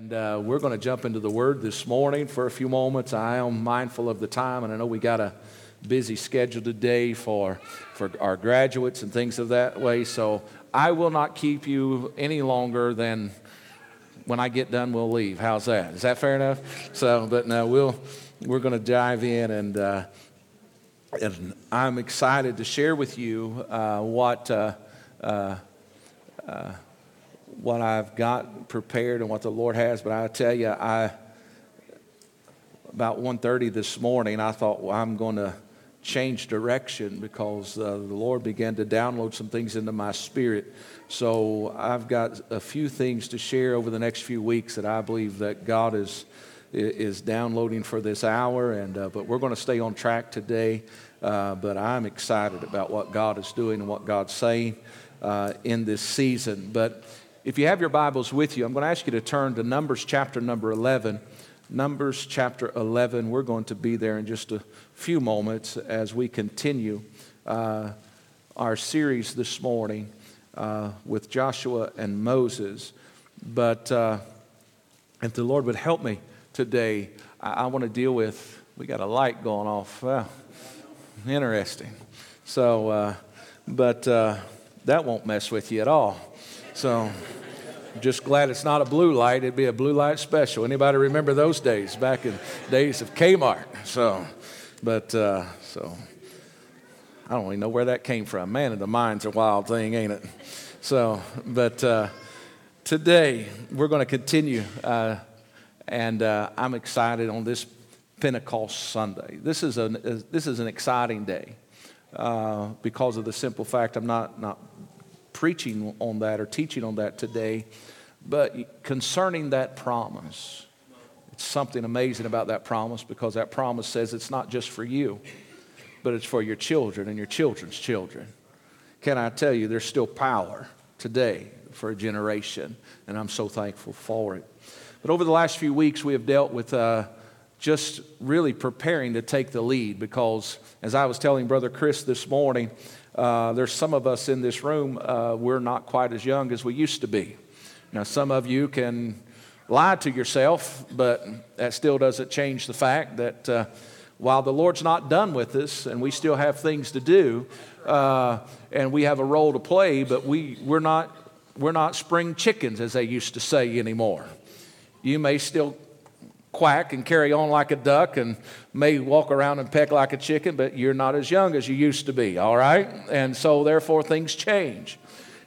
And uh, we're going to jump into the Word this morning for a few moments. I am mindful of the time, and I know we got a busy schedule today for, for our graduates and things of that way. So I will not keep you any longer than when I get done, we'll leave. How's that? Is that fair enough? So, but no, we'll, we're going to dive in, and, uh, and I'm excited to share with you uh, what. What I've got prepared and what the Lord has. But I tell you, I about 1.30 this morning, I thought, well, I'm going to change direction because uh, the Lord began to download some things into my spirit. So I've got a few things to share over the next few weeks that I believe that God is is downloading for this hour. And uh, but we're going to stay on track today. Uh, but I'm excited about what God is doing and what God's saying uh, in this season. But if you have your Bibles with you, I'm going to ask you to turn to Numbers chapter number 11. Numbers chapter 11. We're going to be there in just a few moments as we continue uh, our series this morning uh, with Joshua and Moses. But uh, if the Lord would help me today, I, I want to deal with, we got a light going off. Interesting. So, uh, but uh, that won't mess with you at all. So just glad it's not a blue light. It'd be a blue light special. Anybody remember those days back in days of Kmart? So, but uh, so I don't even know where that came from. Man, the mind's a wild thing, ain't it? So, but uh, today we're going to continue, uh, and uh, I'm excited on this Pentecost Sunday. This is a this is an exciting day uh, because of the simple fact I'm not not preaching on that or teaching on that today. But concerning that promise, it's something amazing about that promise because that promise says it's not just for you, but it's for your children and your children's children. Can I tell you, there's still power today for a generation, and I'm so thankful for it. But over the last few weeks, we have dealt with uh, just really preparing to take the lead because, as I was telling Brother Chris this morning, uh, there's some of us in this room, uh, we're not quite as young as we used to be. Now, some of you can lie to yourself, but that still doesn't change the fact that uh, while the Lord's not done with us and we still have things to do uh, and we have a role to play, but we, we're, not, we're not spring chickens, as they used to say anymore. You may still quack and carry on like a duck and may walk around and peck like a chicken, but you're not as young as you used to be, all right? And so, therefore, things change.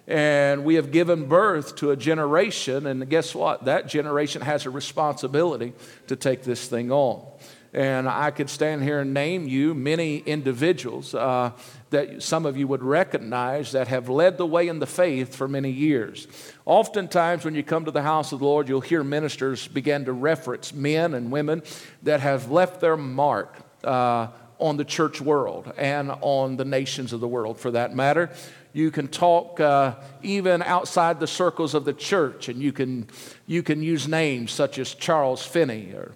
And we have given birth to a generation, and guess what? That generation has a responsibility to take this thing on. And I could stand here and name you many individuals uh, that some of you would recognize that have led the way in the faith for many years. Oftentimes, when you come to the house of the Lord, you'll hear ministers begin to reference men and women that have left their mark. Uh, on the church world and on the nations of the world for that matter. You can talk uh, even outside the circles of the church, and you can, you can use names such as Charles Finney or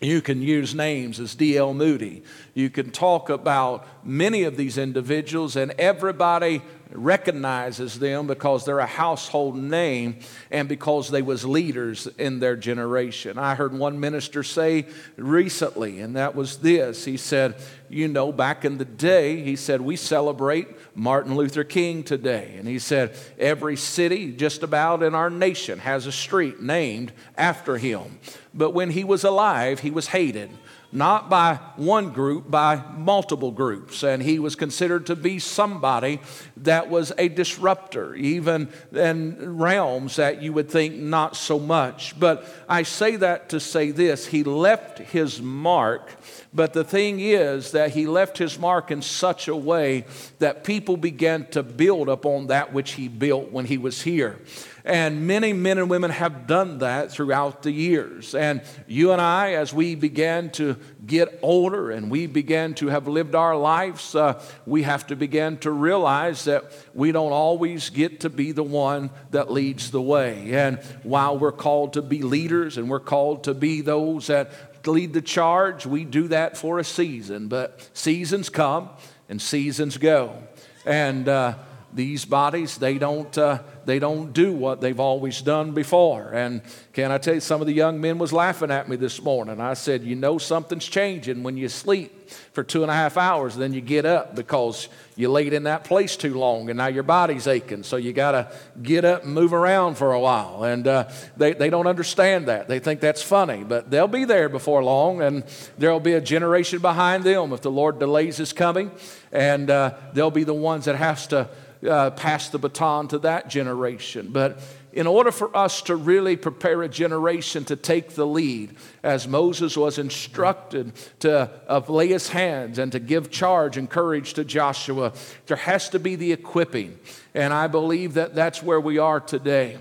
you can use names as D.L. Moody. You can talk about many of these individuals, and everybody recognizes them because they're a household name and because they was leaders in their generation. I heard one minister say recently, and that was this. He said, you know, back in the day, he said, we celebrate Martin Luther King today. And he said, every city just about in our nation has a street named after him. But when he was alive, he was hated not by one group, by multiple groups. And he was considered to be somebody that was a disruptor, even in realms that you would think not so much. But I say that to say this he left his mark. But the thing is that he left his mark in such a way that people began to build upon that which he built when he was here. And many men and women have done that throughout the years. And you and I, as we began to get older and we began to have lived our lives, uh, we have to begin to realize that we don't always get to be the one that leads the way. And while we're called to be leaders and we're called to be those that lead the charge, we do that for a season. But seasons come and seasons go. And uh, these bodies, they don't, uh, they don't do what they've always done before. And can I tell you, some of the young men was laughing at me this morning. I said, you know something's changing when you sleep for two and a half hours, then you get up because you laid in that place too long and now your body's aching. So you got to get up and move around for a while. And uh, they, they don't understand that. They think that's funny, but they'll be there before long and there'll be a generation behind them if the Lord delays his coming. And uh, they'll be the ones that has to uh, pass the baton to that generation. But in order for us to really prepare a generation to take the lead, as Moses was instructed to uh, lay his hands and to give charge and courage to Joshua, there has to be the equipping. And I believe that that's where we are today.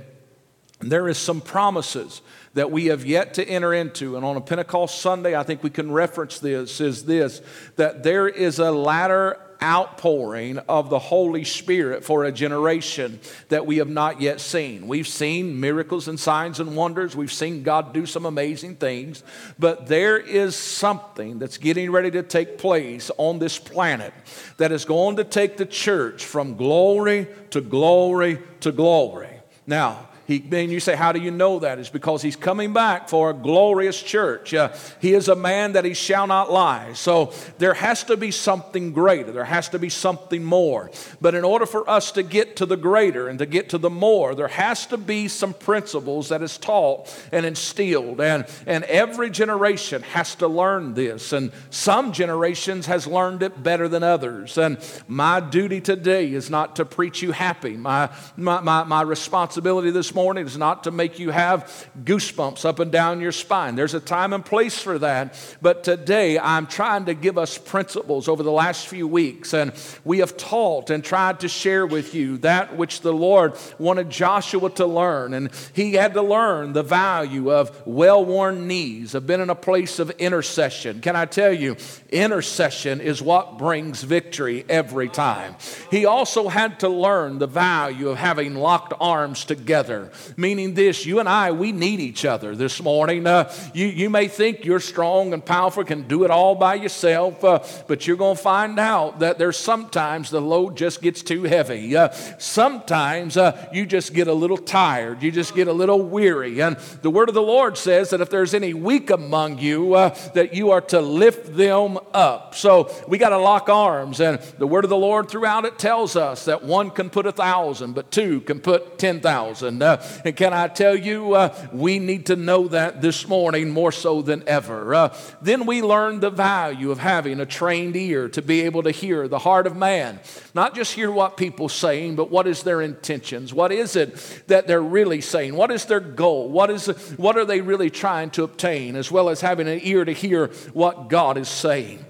There is some promises that we have yet to enter into. And on a Pentecost Sunday, I think we can reference this is this that there is a latter outpouring of the Holy Spirit for a generation that we have not yet seen. We've seen miracles and signs and wonders, we've seen God do some amazing things, but there is something that's getting ready to take place on this planet that is going to take the church from glory to glory to glory. Now, he, and you say, How do you know that? It's because he's coming back for a glorious church. Uh, he is a man that he shall not lie. So there has to be something greater. There has to be something more. But in order for us to get to the greater and to get to the more, there has to be some principles that is taught and instilled. And, and every generation has to learn this. And some generations has learned it better than others. And my duty today is not to preach you happy. My, my, my, my responsibility this morning is not to make you have goosebumps up and down your spine. There's a time and place for that. But today, I'm trying to give us principles over the last few weeks. And we have taught and tried to share with you that which the Lord wanted Joshua to learn. And he had to learn the value of well worn knees, of being in a place of intercession. Can I tell you, intercession is what brings victory every time. He also had to learn the value of having locked arms together meaning this you and I, we need each other this morning. Uh, you, you may think you're strong and powerful, can do it all by yourself, uh, but you're going to find out that there's sometimes the load just gets too heavy. Uh, sometimes uh, you just get a little tired, you just get a little weary. And the word of the Lord says that if there's any weak among you, uh, that you are to lift them up. So we got to lock arms. And the word of the Lord throughout it tells us that one can put a thousand, but two can put 10,000. Uh, and can I tell you, uh, we need to know that this morning more so than ever. Uh, then we learn the value of having a trained ear to be able to hear the heart of man. Not just hear what people saying, but what is their intentions? What is it that they're really saying? What is their goal? What, is, what are they really trying to obtain? As well as having an ear to hear what God is saying.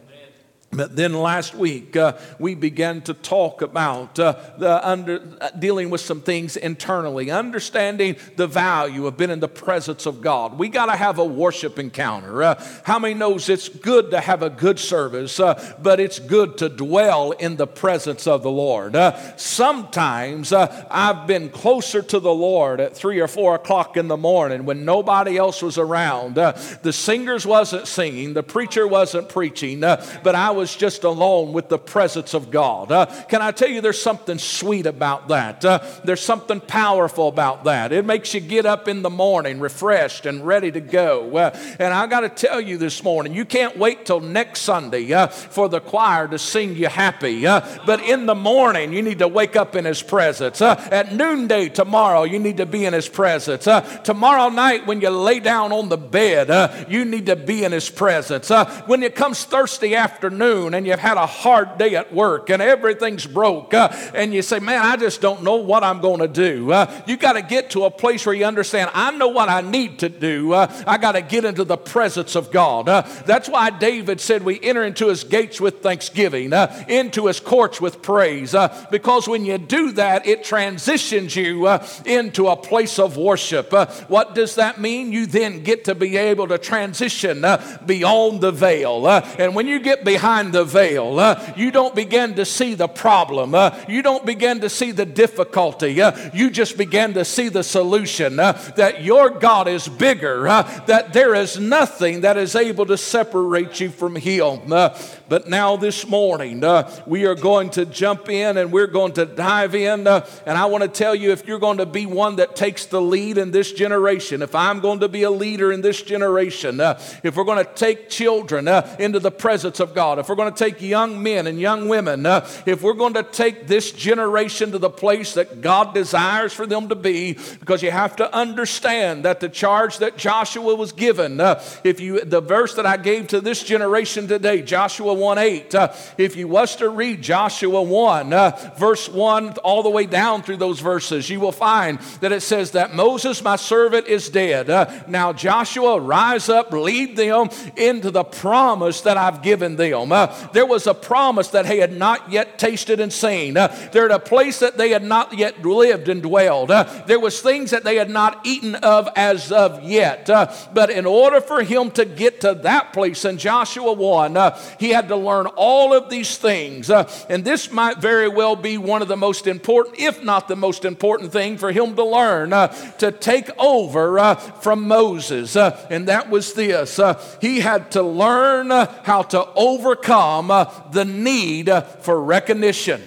But then last week, uh, we began to talk about uh, under, uh, dealing with some things internally, understanding the value of being in the presence of God. We got to have a worship encounter. Uh, how many knows it's good to have a good service, uh, but it's good to dwell in the presence of the Lord? Uh, sometimes I've been closer to the Lord at three or four o'clock in the morning when nobody else was around. the singers wasn't singing, the preacher wasn't preaching, but I was just alone with the presence of God. Uh, can I tell you, there's something sweet about that? Uh, there's something powerful about that. It makes you get up in the morning refreshed and ready to go. Uh, and I got to tell you this morning, you can't wait till next Sunday uh, for the choir to sing you happy. Uh, but in the morning, you need to wake up in His presence. Uh, at noonday tomorrow, you need to be in His presence. tomorrow night, when you lay down on the bed, you need to be in His presence. when it comes Thursday afternoon, afternoon and you've had a hard day at work and everything's broke uh, and you say, Man, I just don't know what I'm going to do. Uh, you got to get to a place where you understand, I know what I need to do. Uh, I got to get into the presence of God. Uh, that's why David said, We enter into his gates with thanksgiving, uh, into his courts with praise. Uh, because when you do that, it transitions you into a place of worship. what does that mean? You then get to be able to transition beyond the veil. and when you get behind behind the veil. Uh, you don't begin to see the problem. Uh, you don't begin to see the difficulty. Uh, you just begin to see the solution uh, that your God is bigger, uh, that there is nothing that is able to separate you from Him. Uh, but now, this morning, we are going to jump in and we're going to dive in. and I want to tell you if you're going to be one that takes the lead in this generation, if I'm going to be a leader in this generation, if we're going to take children into the presence of God, if we're going to take young men and young women, if we're going to take this generation to the place that God desires for them to be, because you have to understand that the charge that Joshua was given, uh, if you the verse that I gave to this generation today, Joshua 1 8, uh, if you was to read Joshua 1, uh, verse 1 all the way down through those verses, you will find that it says that Moses, my servant, is dead. Uh, now, Joshua, rise up, lead them into the promise that I've given them. Uh, there was a promise that they had not yet tasted and seen. Uh, they're a place that they had not yet lived and dwelled. Uh, there was things that they had not eaten of as of yet. Uh, but in order for him to get to that place in Joshua 1, uh, he had to learn all of these things. Uh, and this might very well be one of the most important, if not the most important thing for him to learn to take over from Moses. and that was this he had to learn how to overcome the need for recognition.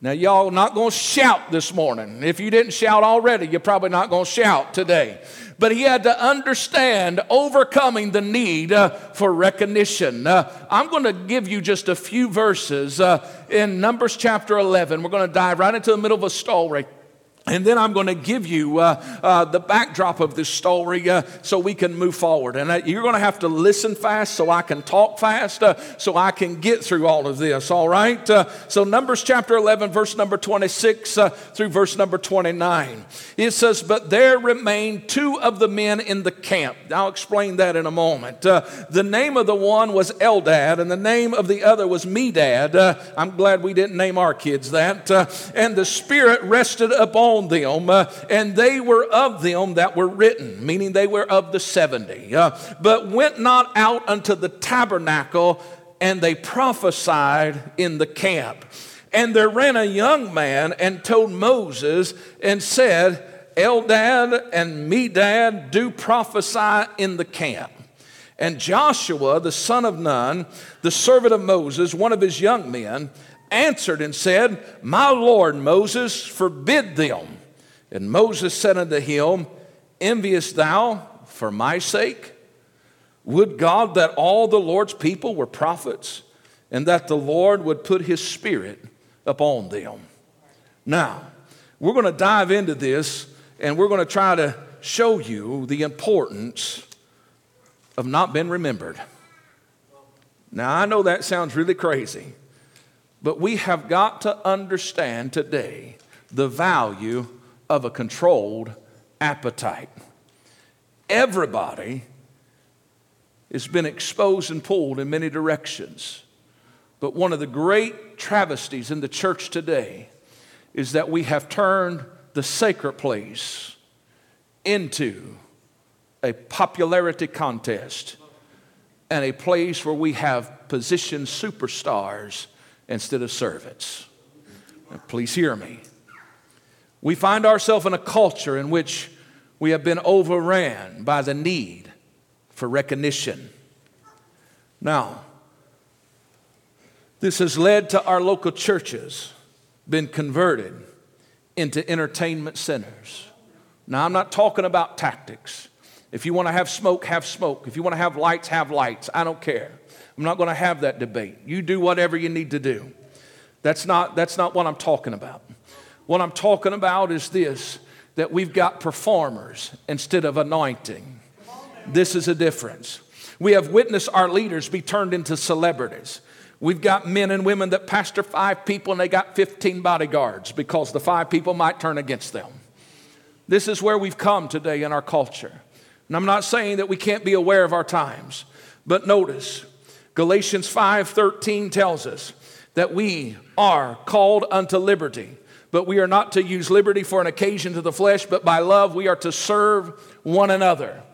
Now, y'all not going to shout this morning. If you didn't shout already, you're probably not going to shout today. But he had to understand overcoming the need uh, for recognition. Uh, I'm going to give you just a few verses uh, in Numbers chapter 11. We're going to dive right into the middle of a story. And then I'm going to give you uh, uh, the backdrop of this story uh, so we can move forward. And uh, you're going to have to listen fast so I can talk fast uh, so I can get through all of this, all right? Uh, so, Numbers chapter 11, verse number 26 through verse number 29. It says, But there remained two of the men in the camp. I'll explain that in a moment. the name of the one was Eldad, and the name of the other was Medad. I'm glad we didn't name our kids that. and the Spirit rested upon on them, uh, and they were of them that were written, meaning they were of the 70, uh, but went not out unto the tabernacle, and they prophesied in the camp. And there ran a young man and told Moses and said, Eldad and Medad do prophesy in the camp. And Joshua, the son of Nun, the servant of Moses, one of his young men, answered and said, My Lord Moses, forbid them. And Moses said unto him, Enviest thou for my sake? Would God that all the Lord's people were prophets, and that the Lord would put his spirit upon them. Now, we're going to dive into this and we're going to try to show you the importance of not being remembered. Now, I know that sounds really crazy, but we have got to understand today the value of a controlled appetite. Everybody has been exposed and pulled in many directions. But one of the great travesties in the church today is that we have turned the sacred place into a popularity contest and a place where we have positioned superstars instead of servants. Now, please hear me. We find ourselves in a culture in which we have been overran by the need for recognition. Now, this has led to our local churches been converted into entertainment centers. Now, I'm not talking about tactics. If you want to have smoke, have smoke. If you want to have lights, have lights. I don't care. I'm not going to have that debate. You do whatever you need to do. That's not, that's not what I'm talking about. What I'm talking about is this that we've got performers instead of anointing. This is a difference. We have witnessed our leaders be turned into celebrities. We've got men and women that pastor five people and they got 15 bodyguards because the five people might turn against them. This is where we've come today in our culture. And I'm not saying that we can't be aware of our times, but notice Galatians 5:13 tells us that we are called unto liberty, but we are not to use liberty for an occasion to the flesh, but by love we are to serve one another.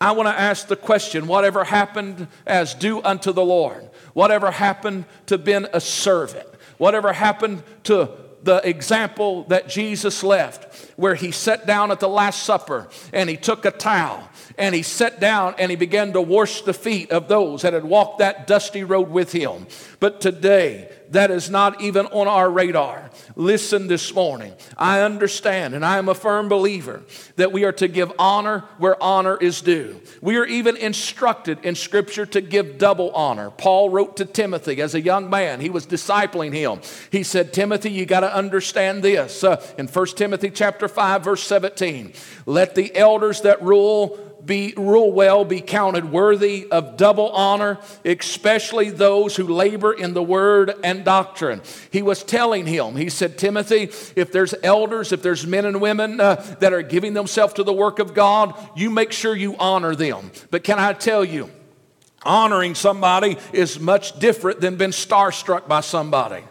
I want to ask the question whatever happened as do unto the Lord, whatever happened to being a servant, whatever happened to the example that Jesus left, where he sat down at the Last Supper and he took a towel and he sat down and he began to wash the feet of those that had walked that dusty road with him. But today, that is not even on our radar. Listen this morning. I understand and I am a firm believer that we are to give honor where honor is due. We are even instructed in Scripture to give double honor. Paul wrote to Timothy as a young man, he was discipling him. He said, Timothy, you got to understand this. Uh, in 1 Timothy chapter 5, verse 17, let the elders that rule be rule well be counted worthy of double honor, especially those who labor in the word and doctrine. He was telling him, he said, Timothy, if there's elders, if there's men and women uh, that are giving themselves to the work of God, you make sure you honor them. But can I tell you, honoring somebody is much different than being starstruck by somebody.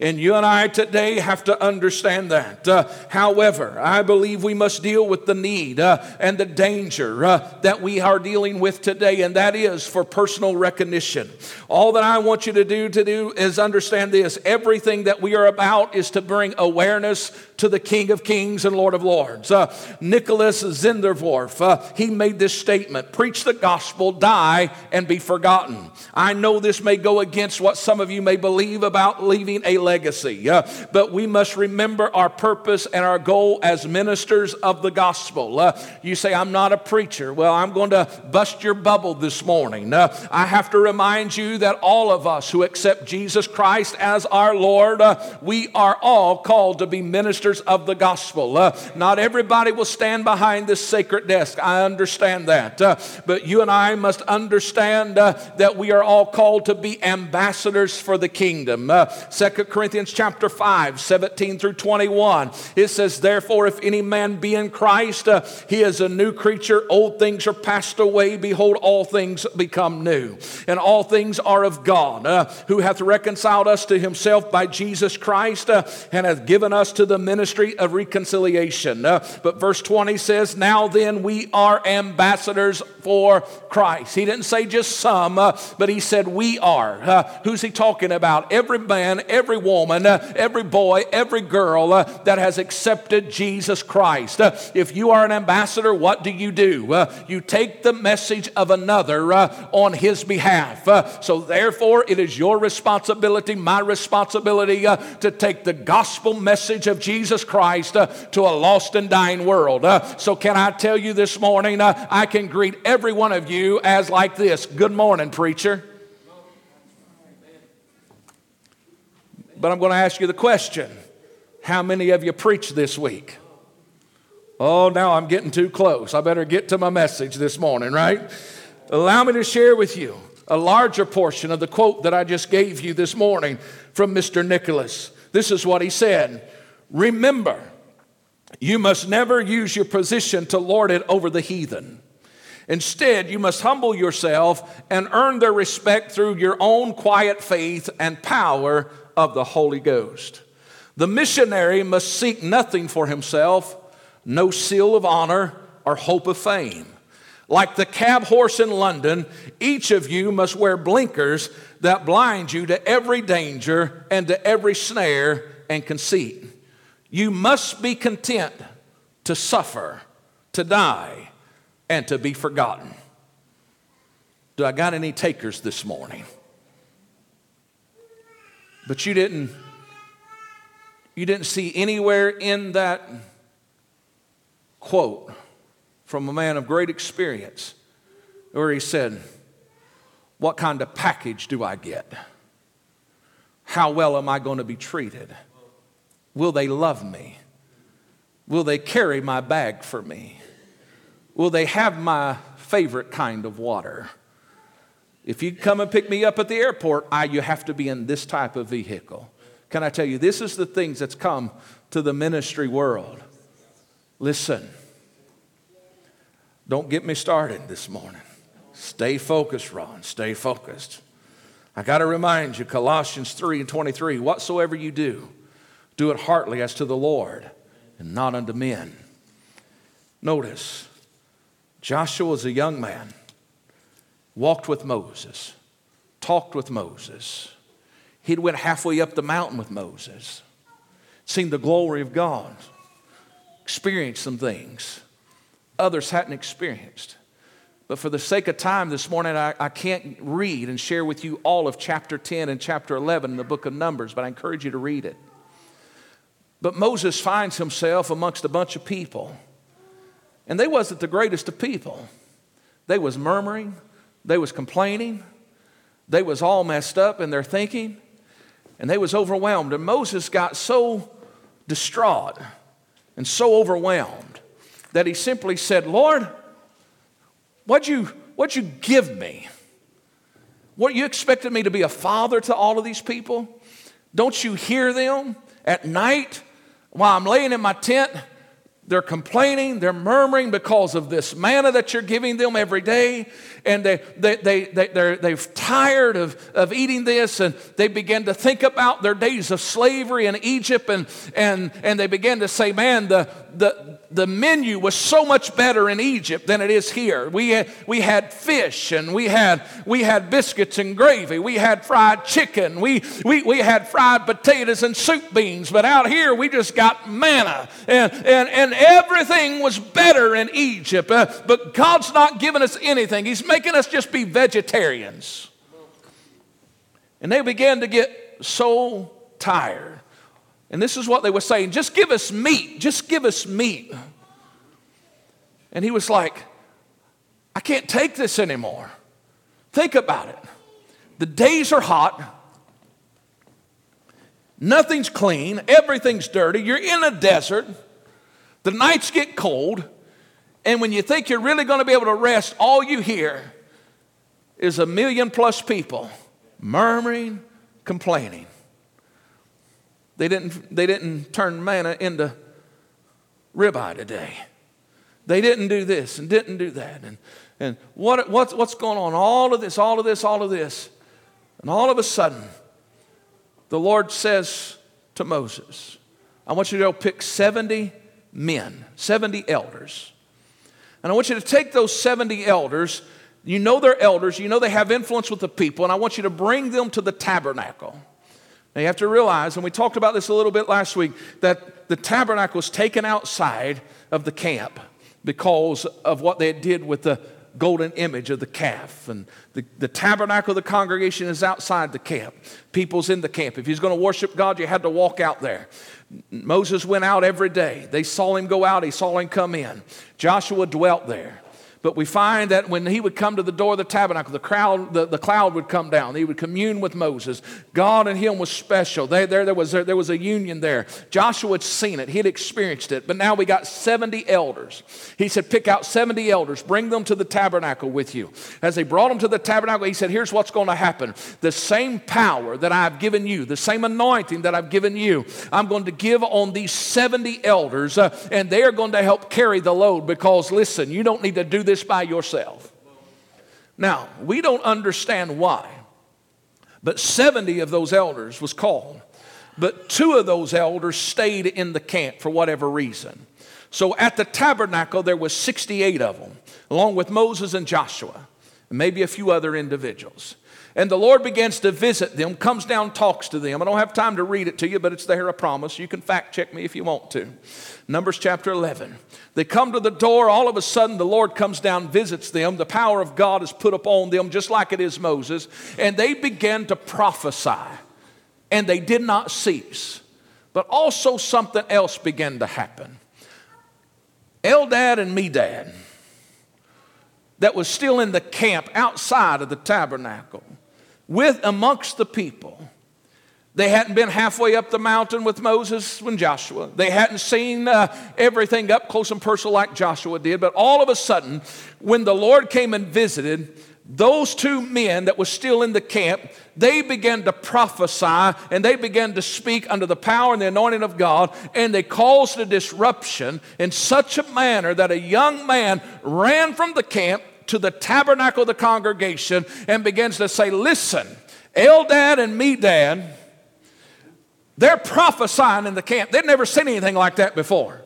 And you and I today have to understand that. Uh, however, I believe we must deal with the need uh, and the danger uh, that we are dealing with today, and that is for personal recognition. All that I want you to do to do is understand this. Everything that we are about is to bring awareness to the King of Kings and Lord of Lords. Uh, Nicholas Zinzendorf, uh, he made this statement: "Preach the gospel, die and be forgotten." I know this may go against what some of you may believe about leaving a legacy. Uh, but we must remember our purpose and our goal as ministers of the gospel. Uh, you say, I'm not a preacher. Well, I'm going to bust your bubble this morning. Uh, I have to remind you that all of us who accept Jesus Christ as our Lord, uh, we are all called to be ministers of the gospel. Uh, not everybody will stand behind this sacred desk. I understand that. Uh, but you and I must understand that we are all called to be ambassadors for the kingdom. Second Corinthians chapter 5, 17 through 21. It says, Therefore, if any man be in Christ, uh, he is a new creature. Old things are passed away. Behold, all things become new. And all things are of God, uh, who hath reconciled us to himself by Jesus Christ uh, and hath given us to the ministry of reconciliation. Uh, but verse 20 says, Now then, we are ambassadors for Christ. He didn't say just some, uh, but he said we are. Uh, who's he talking about? Every man, every woman, uh, every boy, every girl uh, that has accepted Jesus Christ. Uh, if you are an ambassador, what do you do? Uh, you take the message of another uh, on his behalf. Uh, so, therefore, it is your responsibility, my responsibility, to take the gospel message of Jesus Christ to a lost and dying world. so, can I tell you this morning, I can greet every one of you as like this Good morning, preacher. But I'm going to ask you the question How many of you preached this week? Oh, now I'm getting too close. I better get to my message this morning, right? Allow me to share with you a larger portion of the quote that I just gave you this morning from Mr. Nicholas. This is what he said Remember, you must never use your position to lord it over the heathen. Instead, you must humble yourself and earn their respect through your own quiet faith and power of the Holy Ghost. The missionary must seek nothing for himself, no seal of honor or hope of fame. Like the cab horse in London, each of you must wear blinkers that blind you to every danger and to every snare and conceit. You must be content to suffer, to die, and to be forgotten. Do I got any takers this morning? But you didn't you didn't see anywhere in that quote from a man of great experience where he said, What kind of package do I get? How well am I going to be treated? Will they love me? Will they carry my bag for me? Will they have my favorite kind of water? If you come and pick me up at the airport, I, you have to be in this type of vehicle. Can I tell you, this is the things that's come to the ministry world. Listen, don't get me started this morning. Stay focused, Ron. Stay focused. I got to remind you, Colossians 3 and 23 whatsoever you do, do it heartily as to the Lord and not unto men. Notice, Joshua was a young man, walked with Moses, talked with Moses. He'd went halfway up the mountain with Moses, seen the glory of God, experienced some things others hadn't experienced. But for the sake of time this morning, I, I, can't read and share with you all of chapter 10 and chapter 11 in the book of Numbers, but I encourage you to read it. But Moses finds himself amongst a bunch of people. And they wasn't the greatest of people. They was murmuring, they was complaining, they was all messed up in their thinking, and they was overwhelmed. And Moses got so distraught and so overwhelmed that he simply said, Lord, what'd you, what'd you give me? What you expected me to be a father to all of these people? Don't you hear them at night while I'm laying in my tent? They're complaining, they're murmuring because of this manna that you're giving them every day. And they, they, they, they, they're, they're tired of, of eating this, and they begin to think about their days of slavery in Egypt, and, and, and they begin to say, Man, the, the, the menu was so much better in Egypt than it is here. We had, we had fish and we had, we had biscuits and gravy. We had fried chicken. We, we, we had fried potatoes and soup beans. But out here, we just got manna. And, and, and everything was better in Egypt. Uh, but God's not giving us anything, He's making us just be vegetarians. And they began to get so tired. And this is what they were saying just give us meat, just give us meat. And he was like, I can't take this anymore. Think about it. The days are hot, nothing's clean, everything's dirty, you're in a desert, the nights get cold, and when you think you're really going to be able to rest, all you hear is a million plus people murmuring, complaining. They didn't, they didn't turn manna into ribeye today. They didn't do this and didn't do that. And, and what, what's, what's going on? All of this, all of this, all of this. And all of a sudden, the Lord says to Moses, I want you to go pick 70 men, 70 elders. And I want you to take those 70 elders. You know they're elders, you know they have influence with the people, and I want you to bring them to the tabernacle. Now you have to realize, and we talked about this a little bit last week, that the tabernacle was taken outside of the camp because of what they did with the golden image of the calf. And the, the tabernacle of the congregation is outside the camp. People's in the camp. If he's going to worship God, you had to walk out there. Moses went out every day. They saw him go out, he saw him come in. Joshua dwelt there. But we find that when he would come to the door of the tabernacle, the, crowd, the, the cloud would come down. He would commune with Moses. God and him was special. They, there, there, was, there, there was a union there. Joshua had seen it, he'd experienced it. But now we got 70 elders. He said, Pick out 70 elders, bring them to the tabernacle with you. As they brought them to the tabernacle, he said, Here's what's going to happen. The same power that I've given you, the same anointing that I've given you, I'm going to give on these 70 elders, uh, and they are going to help carry the load because, listen, you don't need to do this by yourself. Now, we don't understand why, but 70 of those elders was called. But two of those elders stayed in the camp for whatever reason. So at the tabernacle, there was 68 of them, along with Moses and Joshua, and maybe a few other individuals. And the Lord begins to visit them, comes down, talks to them. I don't have time to read it to you, but it's there, I promise. You can fact check me if you want to. Numbers chapter 11. They come to the door. All of a sudden, the Lord comes down, visits them. The power of God is put upon them, just like it is Moses. And they begin to prophesy. And they did not cease. But also, something else began to happen. Eldad and Medad, that was still in the camp outside of the tabernacle, with amongst the people, they hadn't been halfway up the mountain with Moses and Joshua. They hadn't seen uh, everything up close and personal like Joshua did. But all of a sudden, when the Lord came and visited, those two men that were still in the camp, they began to prophesy and they began to speak under the power and the anointing of God, and they caused a disruption in such a manner that a young man ran from the camp to the tabernacle of the congregation and begins to say, Listen, Eldad and Medad they're prophesying in the camp. They'd never seen anything like that before.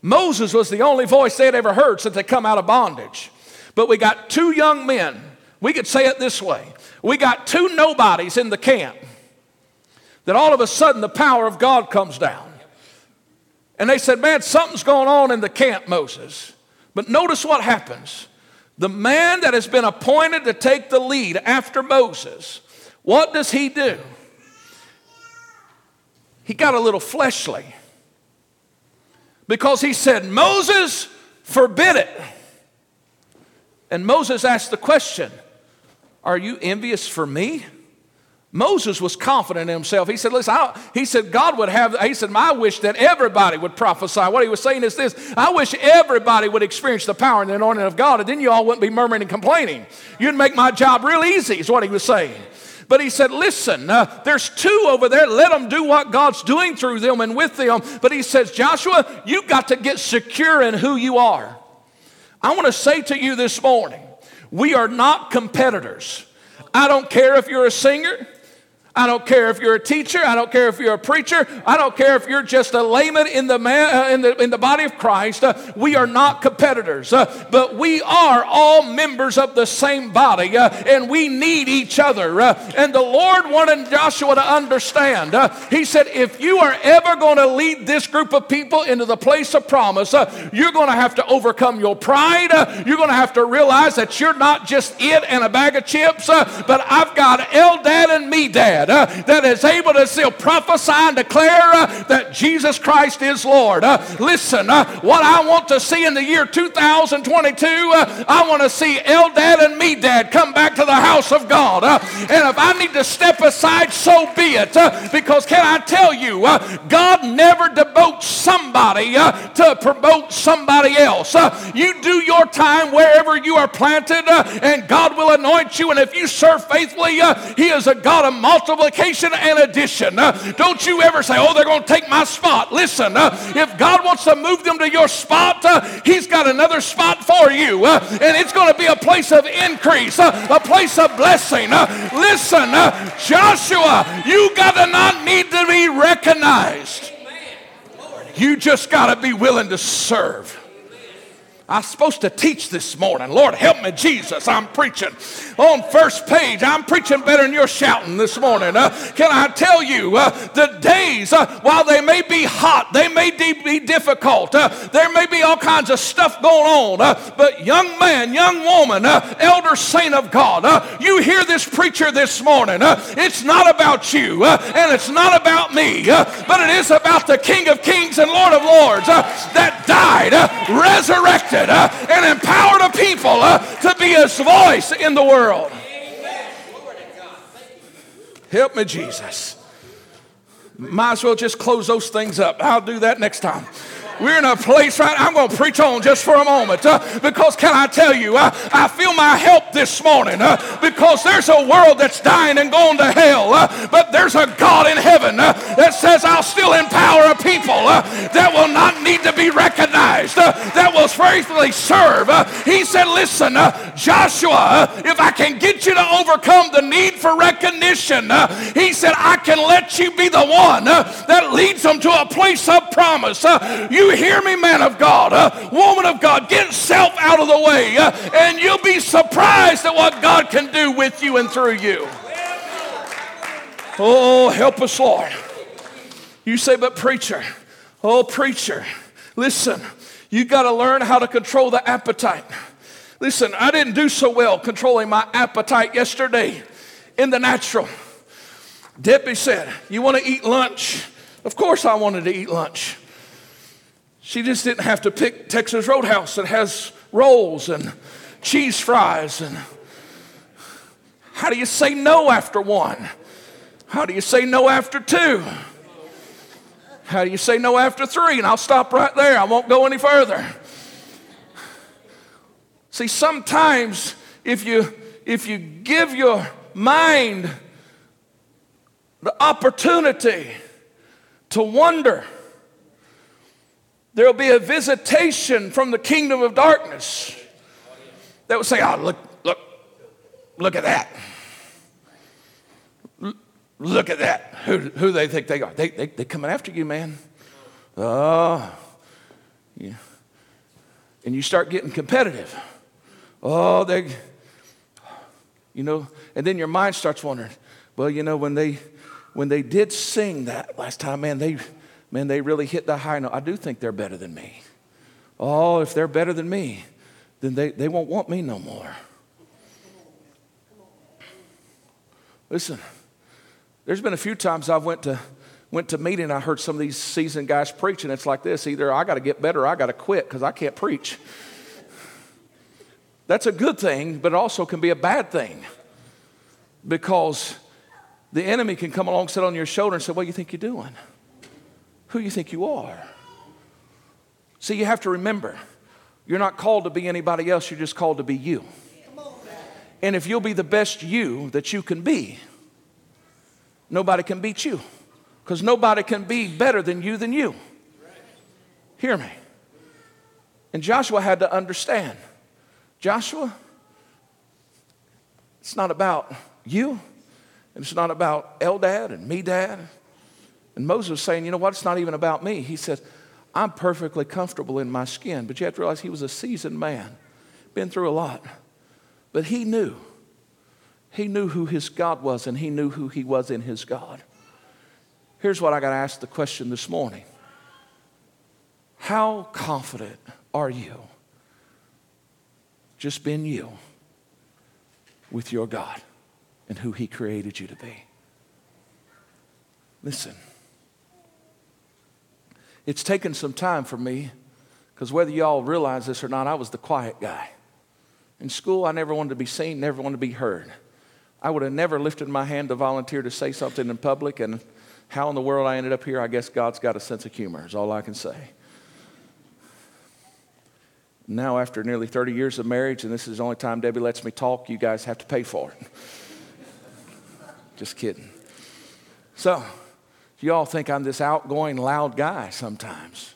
Moses was the only voice they'd ever heard since they come out of bondage. But we got two young men. We could say it this way we got two nobodies in the camp that all of a sudden the power of God comes down. And they said, Man, something's going on in the camp, Moses. But notice what happens. The man that has been appointed to take the lead after Moses, what does he do? He got a little fleshly because he said, Moses, forbid it. And Moses asked the question, Are you envious for me? Moses was confident in himself. He said, Listen, he said, God would have, he said, I wish that everybody would prophesy. What he was saying is this I wish everybody would experience the power and the anointing of God, and then you all wouldn't be murmuring and complaining. You'd make my job real easy, is what he was saying. But he said, Listen, uh, there's two over there. Let them do what God's doing through them and with them. But he says, Joshua, you've got to get secure in who you are. I want to say to you this morning, we are not competitors. I don't care if you're a singer. I don't care if you're a teacher. I don't care if you're a preacher. I don't care if you're just a layman in the, man, uh, in the, in the body of Christ. Uh, we are not competitors, uh, but we are all members of the same body, uh, and we need each other. Uh, and the Lord wanted Joshua to understand. Uh, he said, if you are ever going to lead this group of people into the place of promise, you're going to have to overcome your pride. you're going to have to realize that you're not just it and a bag of chips, but I've got Eldad and Uh, that is able to still prophesy and declare uh, that Jesus Christ is Lord. Uh, listen, uh, what I want to see in the year 2022, uh, I want to see Eldad and Medad come back to the house of God. Uh, and if I need to step aside, so be it. because can I tell you, God never devotes somebody to promote somebody else. you do your time wherever you are planted, and God will anoint you. And if you serve faithfully, He is a God of multiple multiplication and addition. Uh, don't you ever say, oh, they're going to take my spot. Listen, uh, if God wants to move them to your spot, uh, He's got another spot for you. And it's going to be a place of increase, a place of blessing. Listen, Joshua, you got to not need to be recognized. You just got to be willing to serve. I'm supposed to teach this morning. Lord, help me, Jesus. I'm preaching on first page. I'm preaching better than you're shouting this morning. Uh, can I tell you, uh, the days, uh, while they may be hot, they may be difficult, uh, there may be all kinds of stuff going on, uh, but young man, young woman, uh, elder saint of God, you hear this preacher this morning. it's not about you and it's not about me, but it is about the King of Kings and Lord of Lords that died, resurrected uh, and empowered a people uh, to be his voice in the world. Help me, Jesus. Might as well just close those things up. I'll do that next time. We're in a place right I'm going to preach on just for a moment uh, because can I tell you, uh, I feel my help this morning uh, because there's a world that's dying and going to hell, uh, but there's a God in heaven uh, that says I'll still empower a people uh, that will not need to be recognized, that will faithfully serve. he said, listen, Joshua, if I can get you to overcome the need for recognition, he said, I can let you be the one that leads them to a place of promise. you you hear me, man of God, uh, woman of God? Get self out of the way, uh, and you'll be surprised at what God can do with you and through you. Oh, help us, Lord. You say, but preacher, oh, preacher, listen, you got to learn how to control the appetite. Listen, I didn't do so well controlling my appetite yesterday in the natural. Debbie said, You want to eat lunch? Of course, I wanted to eat lunch. She just didn't have to pick Texas Roadhouse that has rolls and cheese fries. And how do you say no after one? How do you say no after two? How do you say no after three? And I'll stop right there. I won't go any further. See, sometimes if you if you give your mind the opportunity to wonder there'll be a visitation from the kingdom of darkness that will say, Oh, look, look, look at that. Look at that. Who, who they think they are? They, they, they coming after you, man. Oh, Yeah. And you start getting competitive. Oh, they, you know, and then your mind starts wondering, well, you know, when they when they did sing that last time, man, they man, they really hit the high note. I do think they're better than me. Oh, if they're better than me, then they, they won't want me no more. Listen, there's been a few times I've went to went to meeting, I heard some of these seasoned guys preach, and it's like this: either I got to get better, or I got to quit because I can't preach. That's a good thing, but it also can be a bad thing because the enemy can come along, sit on your shoulder, and say, "What do you think you're doing? Who you think you are?" See, you have to remember, you're not called to be anybody else. You're just called to be you. And if you'll be the best you that you can be, nobody can beat you because nobody can be better than you than you. Hear me. And Joshua had to understand Joshua, it's not about you, and it's not about Eldad and Medad. And Moses was saying, you know what? It's not even about me. He said, I'm perfectly comfortable in my skin. But you have to realize he was a seasoned man, been through a lot. But he knew. He knew who his God was, and he knew who he was in his God. Here's what I got to ask the question this morning How confident are you just being you with your God and who he created you to be? Listen, it's taken some time for me because whether y'all realize this or not, I was the quiet guy. In school, I never wanted to be seen, never wanted to be heard. I would have never lifted my hand to volunteer to say something in public, and how in the world I ended up here, I guess God's got a sense of humor, is all I can say. Now, after nearly 30 years of marriage, and this is the only time Debbie lets me talk, you guys have to pay for it. Just kidding. So, you all think I'm this outgoing, loud guy sometimes.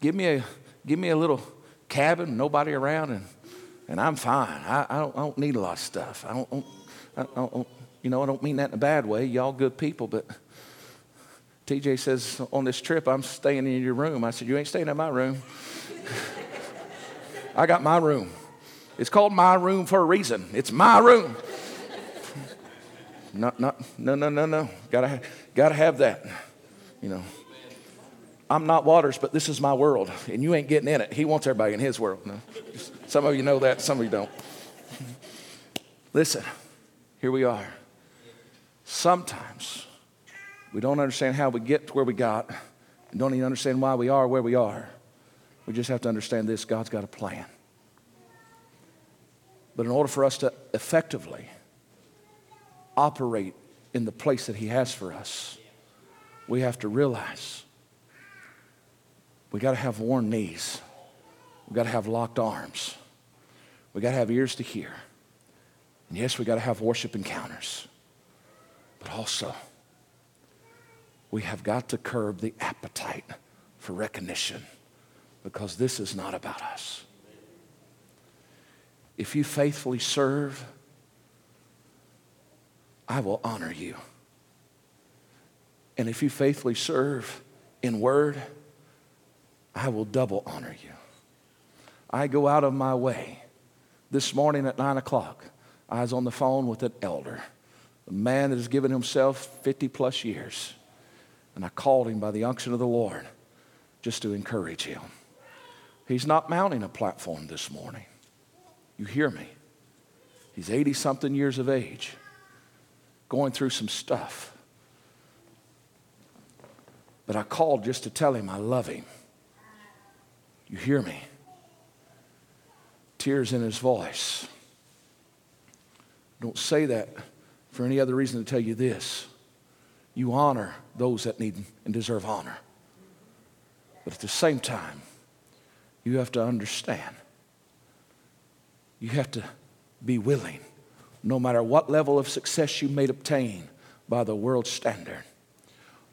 Give me a, give me a little cabin, nobody around, and, and I'm fine. I, I, don't, I don't need a lot of stuff. I don't, I don't, you know, I don't mean that in a bad way. Y'all good people, but TJ says on this trip, I'm staying in your room. I said, You ain't staying in my room. I got my room. It's called my room for a reason. It's my room. Not, not, no, no, no, no. Gotta, gotta have that. You know. I'm not Waters, but this is my world, and you ain't getting in it. He wants everybody in his world. No. Some of you know that, some of you don't. Listen, here we are. Sometimes we don't understand how we get to where we got and don't even understand why we are where we are. We just have to understand this God's got a plan. But in order for us to effectively operate in the place that He has for us, we have to realize we got to have worn knees, we got to have locked arms, we got to have ears to hear. And yes, we got to have worship encounters. But also, we have got to curb the appetite for recognition because this is not about us. If you faithfully serve, I will honor you. And if you faithfully serve in word, I will double honor you. I go out of my way. This morning at nine o'clock, I was on the phone with an elder a man that has given himself 50 plus years. And I called him by the unction of the Lord just to encourage him. He's not mounting a platform this morning. You hear me? He's 80 something years of age, going through some stuff. But I called just to tell him I love him. You hear me? Tears in his voice. Don't say that for any other reason to tell you this you honor those that need and deserve honor. But at the same time, you have to understand, you have to be willing, no matter what level of success you may obtain by the world standard,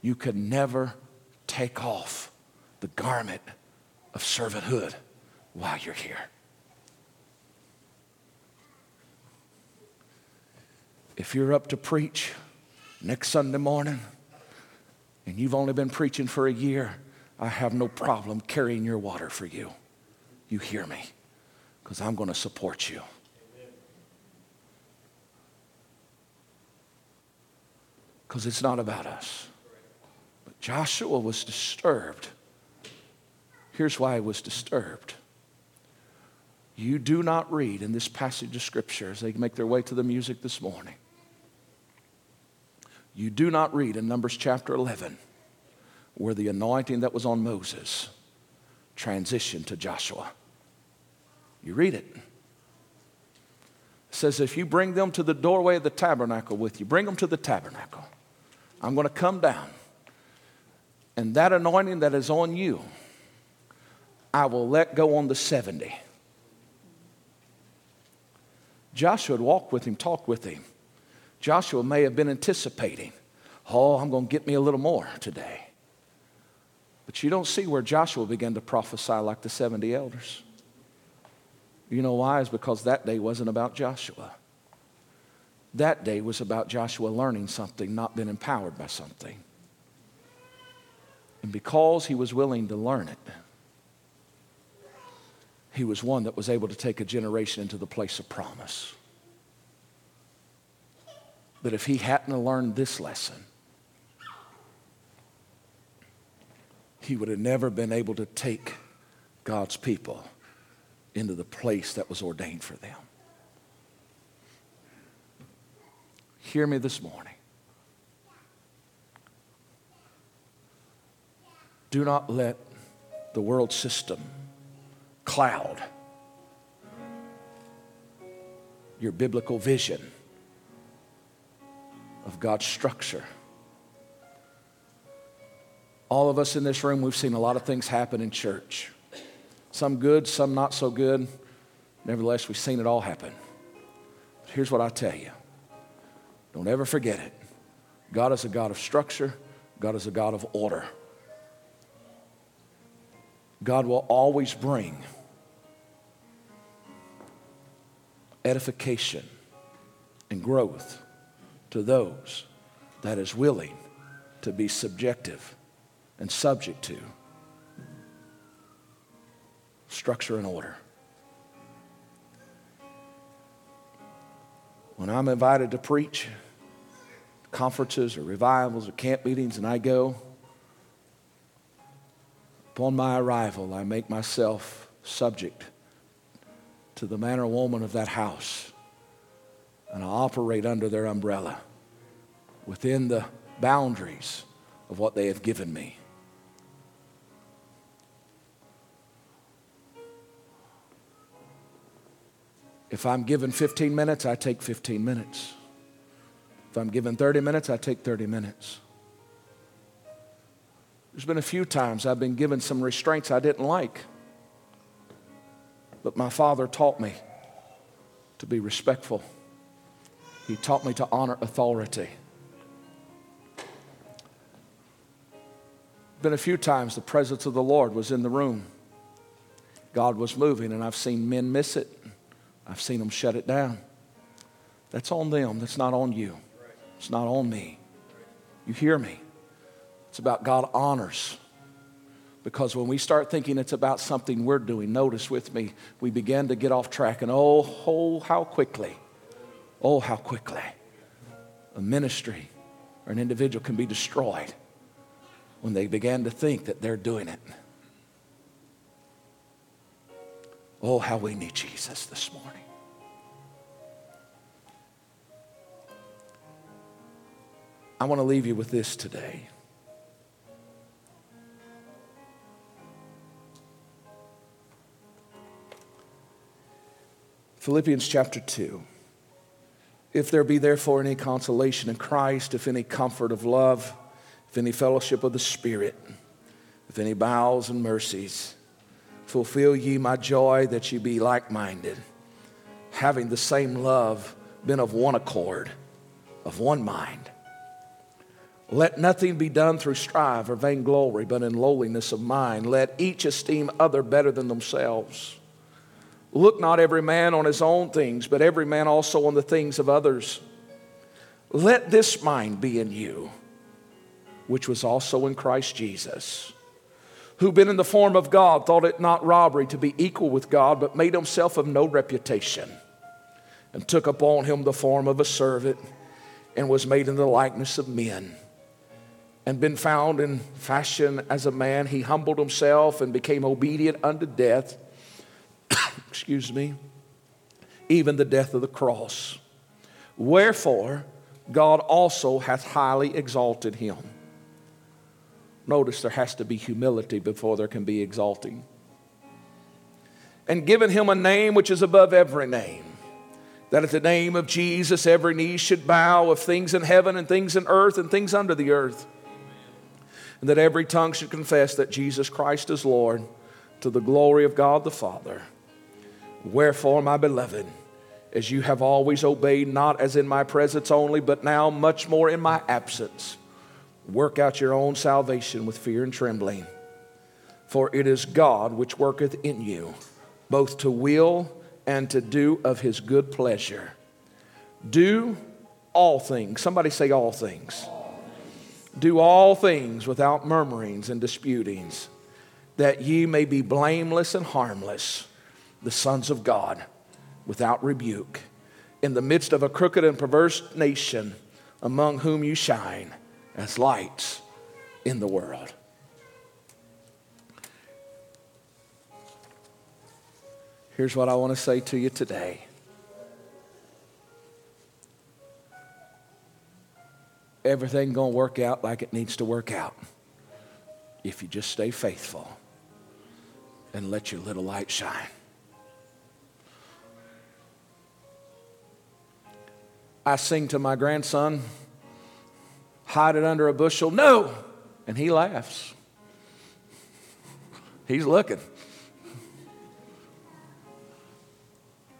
you can never take off the garment of servanthood while you're here. if you're up to preach next Sunday morning and you've only been preaching for a year, I have no problem carrying your water for you. You hear me? Because I'm going to support you. Because it's not about us. But Joshua was disturbed. Here's why he was disturbed. You do not read in this passage of Scripture as they make their way to the music this morning. You do not read in Numbers chapter 11 where the anointing that was on Moses transitioned to Joshua. You read it. It says, if you bring them to the doorway of the tabernacle with you, bring them to the tabernacle. I'm going to come down. And that anointing that is on you, I will let go on the 70. Joshua walked with him, talked with him. Joshua may have been anticipating, oh, I'm going to get me a little more today. But you don't see where Joshua began to prophesy like the 70 elders. You know why? Is because that day wasn't about Joshua. That day was about Joshua learning something, not being empowered by something. And because he was willing to learn it, he was one that was able to take a generation into the place of promise. But if he hadn't learned this lesson, he would have never been able to take God's people into the place that was ordained for them. Hear me this morning. Do not let the world system cloud your biblical vision of God's structure all of us in this room, we've seen a lot of things happen in church. Some good, some not so good. Nevertheless, we've seen it all happen. But here's what I tell you don't ever forget it. God is a God of structure, God is a God of order. God will always bring edification and growth to those that is willing to be subjective and subject to structure and order. When I'm invited to preach, conferences or revivals or camp meetings, and I go, upon my arrival, I make myself subject to the man or woman of that house, and I operate under their umbrella within the boundaries of what they have given me. If I'm given 15 minutes, I take 15 minutes. If I'm given 30 minutes, I take 30 minutes. There's been a few times I've been given some restraints I didn't like. But my father taught me to be respectful. He taught me to honor authority. Been a few times the presence of the Lord was in the room. God was moving, and I've seen men miss it. I've seen them shut it down. That's on them. That's not on you. It's not on me. You hear me? It's about God honors. Because when we start thinking it's about something we're doing, notice with me, we begin to get off track. And oh, oh, how quickly, oh, how quickly a ministry or an individual can be destroyed when they began to think that they're doing it. Oh, how we need Jesus this morning. I want to leave you with this today. Philippians chapter 2. If there be therefore any consolation in Christ, if any comfort of love, if any fellowship of the Spirit, if any bowels and mercies, Fulfill ye my joy that ye be like minded, having the same love, been of one accord, of one mind. Let nothing be done through strife or vainglory, but in lowliness of mind. Let each esteem other better than themselves. Look not every man on his own things, but every man also on the things of others. Let this mind be in you, which was also in Christ Jesus who been in the form of God, thought it not robbery to be equal with God, but made himself of no reputation, and took upon him the form of a servant, and was made in the likeness of men. And been found in fashion as a man, he humbled himself and became obedient unto death. Excuse me, even the death of the cross. Wherefore, God also hath highly exalted him Notice there has to be humility before there can be exalting. And given him a name which is above every name, that at the name of Jesus every knee should bow of things in heaven and things in earth and things under the earth. And that every tongue should confess that Jesus Christ is Lord to the glory of God the Father. Wherefore, my beloved, as you have always obeyed, not as in my presence only, but now much more in my absence Work out your own salvation with fear and trembling. For it is God which worketh in you, both to will and to do of his good pleasure. Do all things. Somebody say all things. Do all things without murmurings and disputings, that ye may be blameless and harmless, the sons of God, without rebuke, in the midst of a crooked and perverse nation, among whom you shine as lights in the world. Here's what I want to say to you today. Everything going to work out like it needs to work out if you just stay faithful and let your little light shine. I sing to my grandson hide it under a bushel? No. And he laughs. He's looking.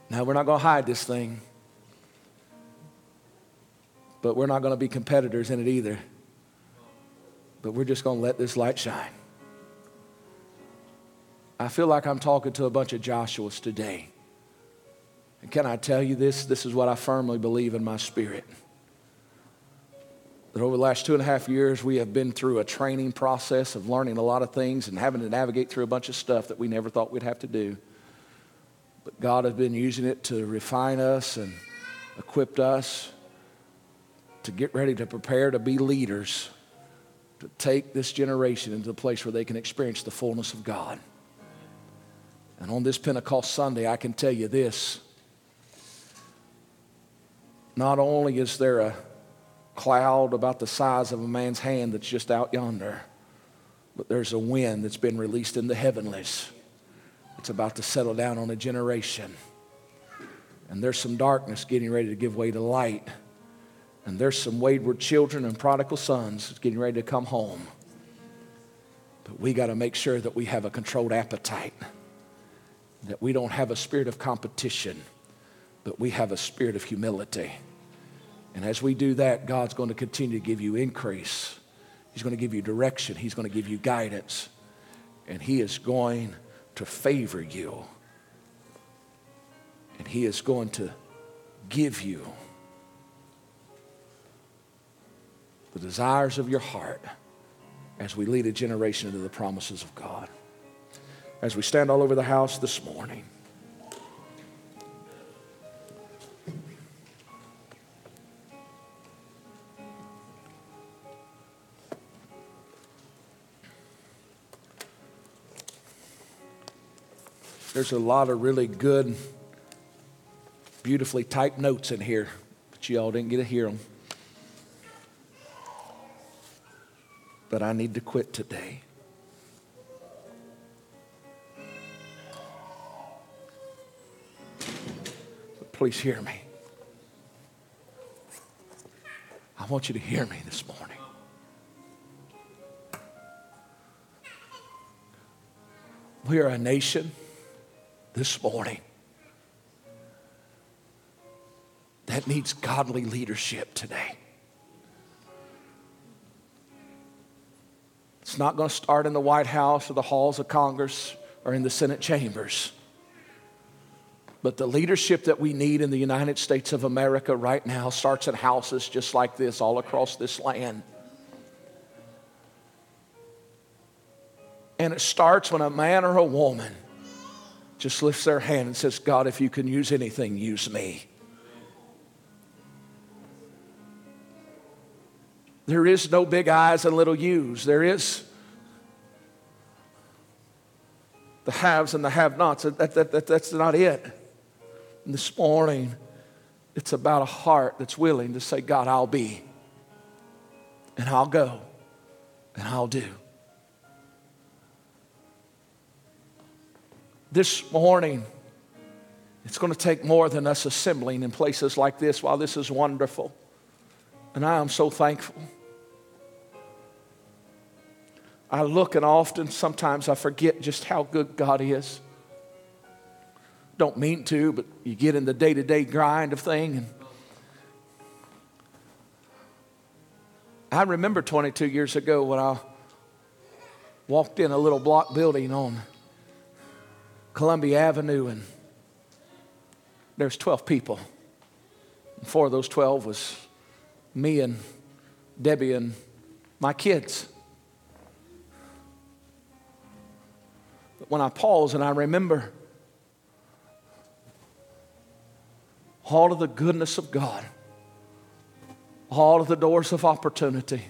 Now, we're not going to hide this thing, but we're not going to be competitors in it either. But we're just going to let this light shine. I feel like I'm talking to a bunch of Joshuas today. And can I tell you this? This is what I firmly believe in my spirit that over the last two and a half years, we have been through a training process of learning a lot of things and having to navigate through a bunch of stuff that we never thought we'd have to do. But God has been using it to refine us and equipped us to get ready to prepare to be leaders, to take this generation into the place where they can experience the fullness of God. And on this Pentecost Sunday, I can tell you this. Not only is there a cloud about the size of a man's hand that's just out yonder. But there's a wind that's been released in the heavenlies. It's about to settle down on a generation. And there's some darkness getting ready to give way to light. And there's some wayward children and prodigal sons getting ready to come home. But we got to make sure that we have a controlled appetite, that we don't have a spirit of competition, but we have a spirit of humility. And as we do that, God's going to continue to give you increase. He's going to give you direction. He's going to give you guidance. And He is going to favor you. And He is going to give you the desires of your heart as we lead a generation into the promises of God. As we stand all over the house this morning, There's a lot of really good, beautifully typed notes in here, but you all didn't get to hear them. But I need to quit today. But please hear me. I want you to hear me this morning. We are a nation this morning that needs godly leadership today. It's not going to start in the White House or the halls of Congress or in the Senate chambers. But the leadership that we need in the United States of America right now starts in houses just like this all across this land. And it starts when a man or a woman just lifts their hand and says, God, if you can use anything, use me. There is no big eyes and little U's. There is the haves and the have nots. That, that, that, that's not it. And this morning, it's about a heart that's willing to say, God, I'll be, and I'll go, and I'll do. This morning, it's going to take more than us assembling in places like this while this is wonderful. And I am so thankful. I look and often, sometimes I forget just how good God is. Don't mean to, but you get in the day to day grind of thing. And I remember 22 years ago when I walked in a little block building on Columbia Avenue, and there's 12 people. And four of those 12 was me and Debbie and my kids. But when I pause and I remember all of the goodness of God, all of the doors of opportunity,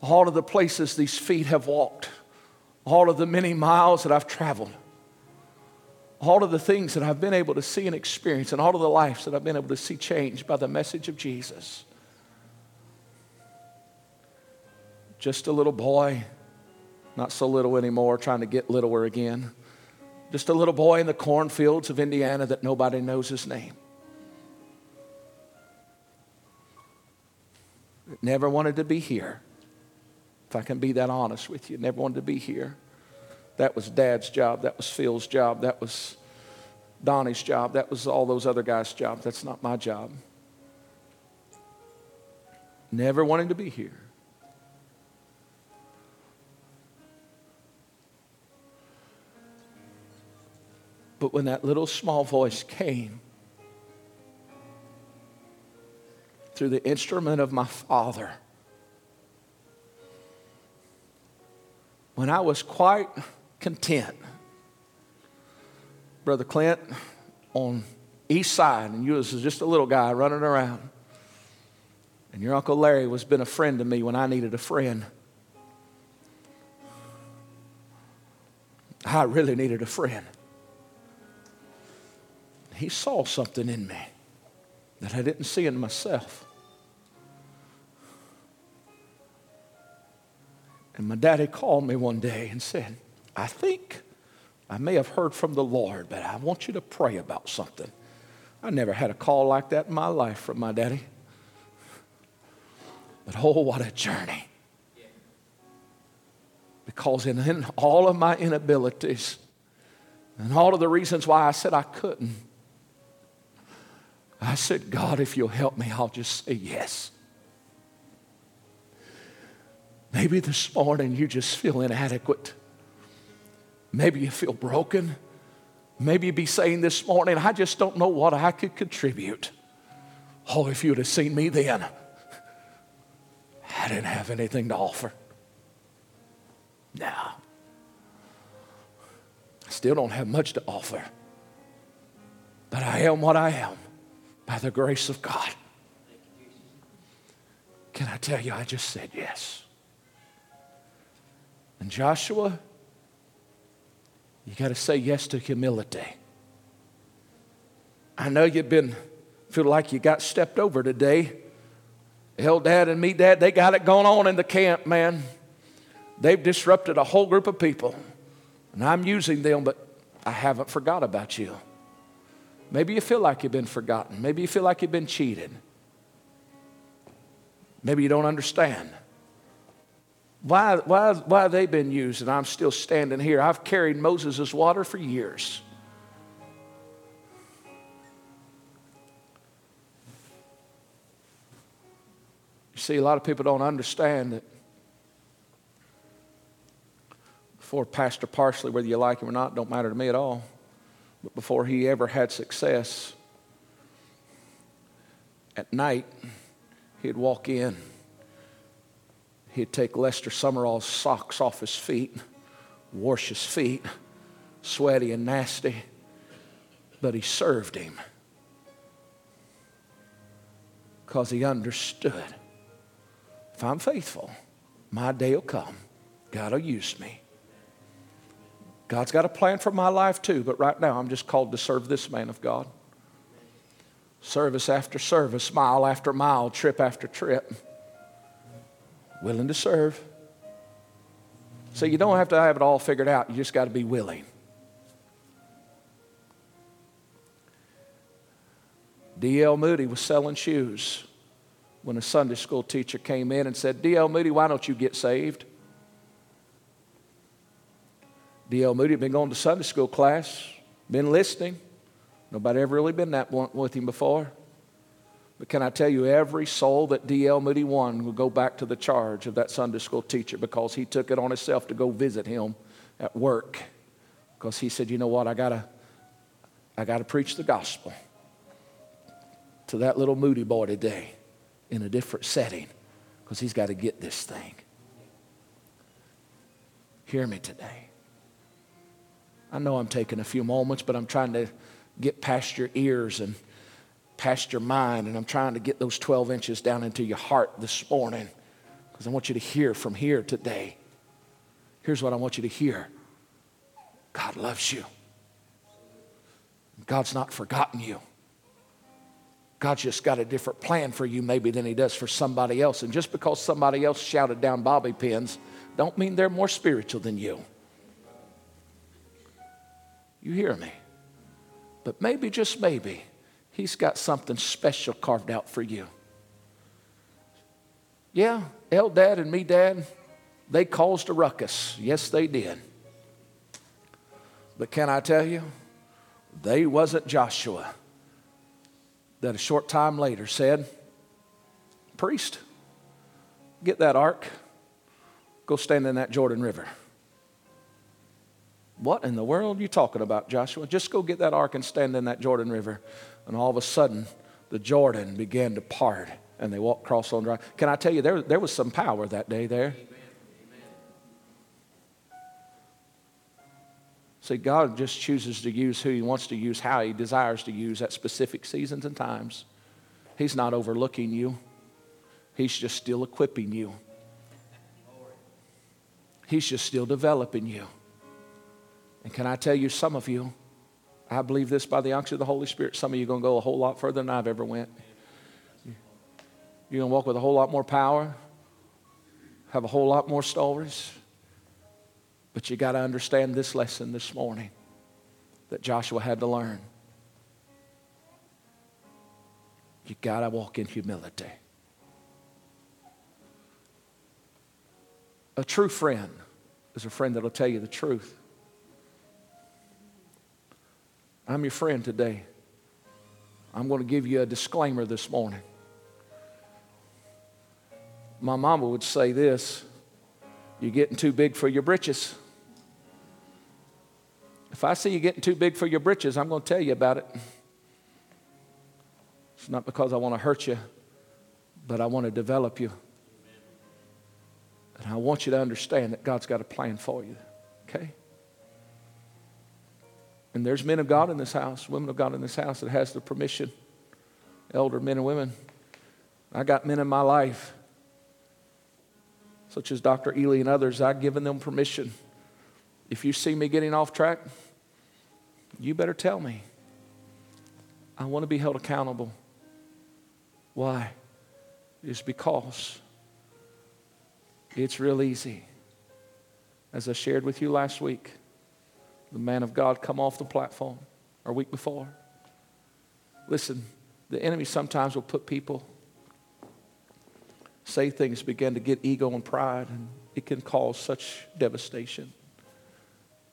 all of the places these feet have walked, all of the many miles that I've traveled, all of the things that I've been able to see and experience, and all of the lives that I've been able to see changed by the message of Jesus. Just a little boy, not so little anymore, trying to get littler again. Just a little boy in the cornfields of Indiana that nobody knows his name. Never wanted to be here. If I can be that honest with you, never wanted to be here. That was dad's job. That was Phil's job. That was Donnie's job. That was all those other guys' job. That's not my job. Never wanting to be here. But when that little small voice came through the instrument of my father, when I was quite content. Brother Clint on east side, and you was just a little guy running around. And your Uncle Larry was been a friend to me when I needed a friend. I really needed a friend. He saw something in me that I didn't see in myself. And my daddy called me one day and said, I think I may have heard from the Lord, but I want you to pray about something. I never had a call like that in my life from my daddy. But oh, what a journey. Because in, in all of my inabilities and all of the reasons why I said I couldn't, I said, God, if you'll help me, I'll just say yes. Maybe this morning you just feel inadequate. Maybe you feel broken. Maybe you be saying this morning, I just don't know what I could contribute. Oh, if you'd have seen me then, I didn't have anything to offer. Now, I still don't have much to offer, but I am what I am by the grace of God. Can I tell you, I just said yes. And Joshua, you got to say yes to humility. I know you've been feel like you got stepped over today. Eldad and Medad, they got it going on in the camp, man. They've disrupted a whole group of people. And I'm using them, but I haven't forgot about you. Maybe you feel like you've been forgotten. Maybe you feel like you've been cheated. Maybe you don't understand. Why, why, why have they been used and I'm still standing here? I've carried Moses' water for years. You see, a lot of people don't understand that before Pastor Parsley, whether you like him or not, don't matter to me at all, but before he ever had success, at night, he'd walk in He'd take Lester Sumrall's socks off his feet, wash his feet, sweaty and nasty, but he served him because he understood if I'm faithful, my day will come. God will use me. God's got a plan for my life too, but right now I'm just called to serve this man of God. Service after service, mile after mile, trip after trip. Willing to serve. So you don't have to have it all figured out, you just got to be willing. D.L. Moody was selling shoes when a Sunday school teacher came in and said, D.L. Moody, why don't you get saved? D.L. Moody had been going to Sunday school class, been listening. Nobody ever really been that blunt with him before. But can I tell you, every soul that D.L. Moody won will go back to the charge of that Sunday school teacher because he took it on himself to go visit him at work. Because he said, you know what, I gotta, I gotta preach the gospel to that little Moody boy today in a different setting because he's got to get this thing. Hear me today. I know I'm taking a few moments, but I'm trying to get past your ears and past your mind, and I'm trying to get those 12 inches down into your heart this morning because I want you to hear from here today. Here's what I want you to hear God loves you, God's not forgotten you. God's just got a different plan for you, maybe, than He does for somebody else. And just because somebody else shouted down bobby pins, don't mean they're more spiritual than you. You hear me? But maybe, just maybe, He's got something special carved out for you. Yeah, Eldad and Medad, they caused a ruckus. Yes, they did. But can I tell you, they wasn't Joshua that a short time later said, Priest, get that ark, go stand in that Jordan River. What in the world are you talking about, Joshua? Just go get that ark and stand in that Jordan River. And all of a sudden, the Jordan began to part and they walked across on dry. Can I tell you, there, there was some power that day there. See, God just chooses to use who He wants to use, how He desires to use at specific seasons and times. He's not overlooking you, He's just still equipping you. He's just still developing you. And can I tell you, some of you, I believe this by the unction of the Holy Spirit, some of you are going to go a whole lot further than I've ever went. You're going to walk with a whole lot more power, have a whole lot more stories. But you got to understand this lesson this morning that Joshua had to learn. You got to walk in humility. A true friend is a friend that'll tell you the truth. I'm your friend today. I'm going to give you a disclaimer this morning. My mama would say this you're getting too big for your britches. If I see you getting too big for your britches, I'm going to tell you about it. It's not because I want to hurt you, but I want to develop you. And I want you to understand that God's got a plan for you. Okay? And there's men of God in this house, women of God in this house that has the permission, elder men and women. I got men in my life, such as Dr. Ely and others, I've given them permission if you see me getting off track, you better tell me. I want to be held accountable. Why? It's because it's real easy. As I shared with you last week, the man of God come off the platform or week before. Listen, the enemy sometimes will put people, say things, begin to get ego and pride, and it can cause such devastation.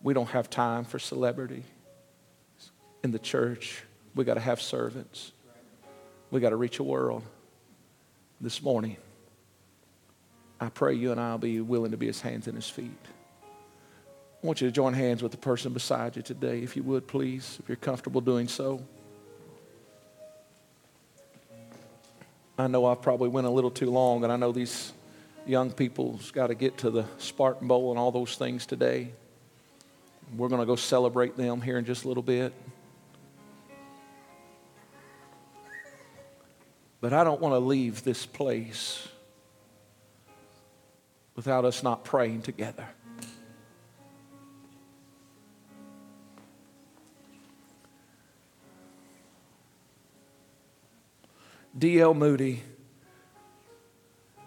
We don't have time for celebrity in the church. We got to have servants. We got to reach a world. This morning, I pray you and I will be willing to be his hands and his feet. I want you to join hands with the person beside you today, if you would, please, if you're comfortable doing so. I know I've probably went a little too long, and I know these young people's got to get to the Spartan Bowl and all those things today. We're going to go celebrate them here in just a little bit. But I don't want to leave this place without us not praying together. D.L. Moody,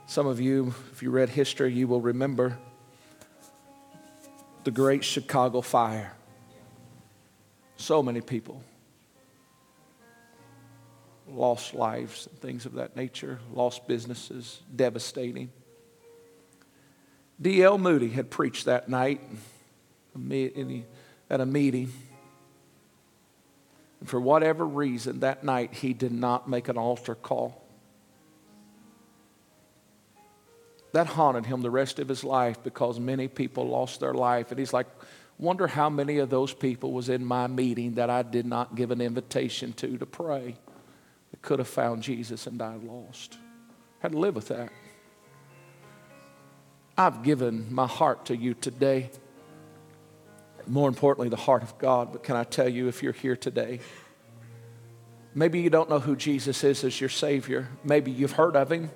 some of you, if you read history, you will remember the great Chicago fire. So many people lost lives and things of that nature, lost businesses, devastating. D.L. Moody had preached that night at a meeting. And for whatever reason, that night he did not make an altar call. That haunted him the rest of his life because many people lost their life. And he's like, wonder how many of those people was in my meeting that I did not give an invitation to to pray that could have found Jesus and died lost. Had to live with that. I've given my heart to you today more importantly, the heart of God. But can I tell you, if you're here today, maybe you don't know who Jesus is as your Savior. Maybe you've heard of Him.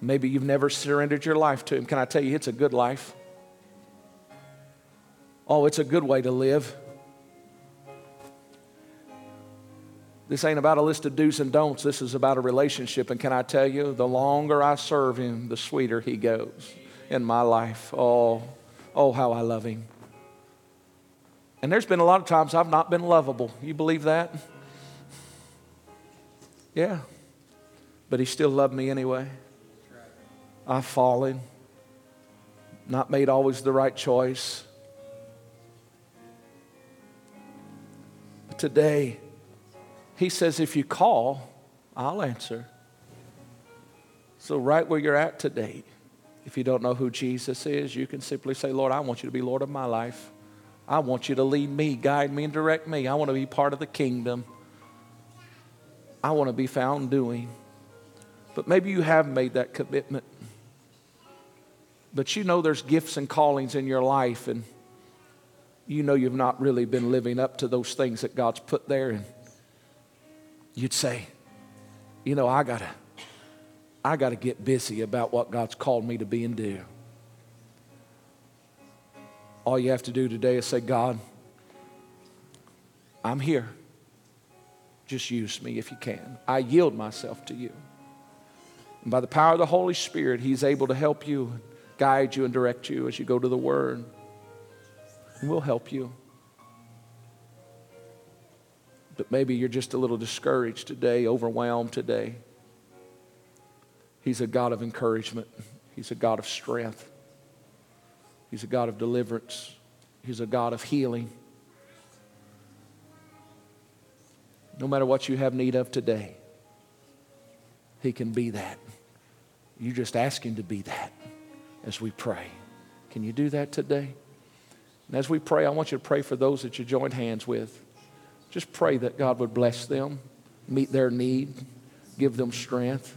Maybe you've never surrendered your life to Him. Can I tell you, it's a good life? Oh, it's a good way to live. This ain't about a list of do's and don'ts. This is about a relationship. And can I tell you, the longer I serve Him, the sweeter He goes in my life. Oh, oh, how I love Him. And there's been a lot of times I've not been lovable. You believe that? Yeah. But he still loved me anyway. I've fallen, not made always the right choice. But today, he says, if you call, I'll answer. So, right where you're at today, if you don't know who Jesus is, you can simply say, Lord, I want you to be Lord of my life. I want you to lead me, guide me, and direct me. I want to be part of the kingdom. I want to be found doing. But maybe you have made that commitment. But you know there's gifts and callings in your life, and you know you've not really been living up to those things that God's put there. And you'd say, you know, I gotta, I gotta get busy about what God's called me to be and do. All you have to do today is say, God, I'm here. Just use me if you can. I yield myself to you. And by the power of the Holy Spirit, He's able to help you, guide you, and direct you as you go to the Word. And we'll help you. But maybe you're just a little discouraged today, overwhelmed today. He's a God of encouragement, He's a God of strength. He's a God of deliverance, He's a God of healing. No matter what you have need of today, He can be that. You just ask Him to be that as we pray. Can you do that today? And as we pray, I want you to pray for those that you joined hands with. Just pray that God would bless them, meet their need, give them strength,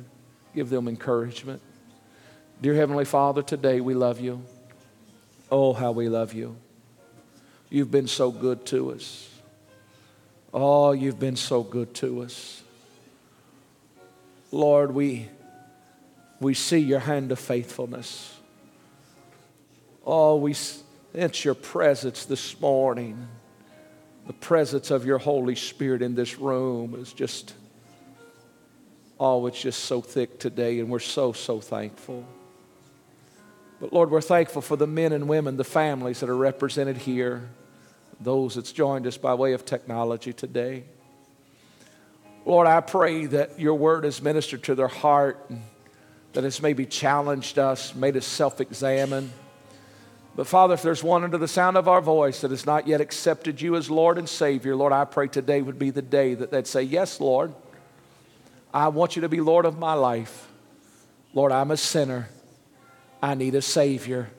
give them encouragement. Dear Heavenly Father, today we love you. Oh, how we love you. You've been so good to us. Oh, you've been so good to us. Lord, we, we see your hand of faithfulness. Oh, we sense your presence this morning. The presence of your Holy Spirit in this room is just, oh, it's just so thick today, and we're so, so thankful. But Lord, we're thankful for the men and women, the families that are represented here, those that's joined us by way of technology today. Lord, I pray that your word has ministered to their heart, and that it's maybe challenged us, made us self examine. But Father, if there's one under the sound of our voice that has not yet accepted you as Lord and Savior, Lord, I pray today would be the day that they'd say, Yes, Lord, I want you to be Lord of my life. Lord, I'm a sinner. I need a Savior,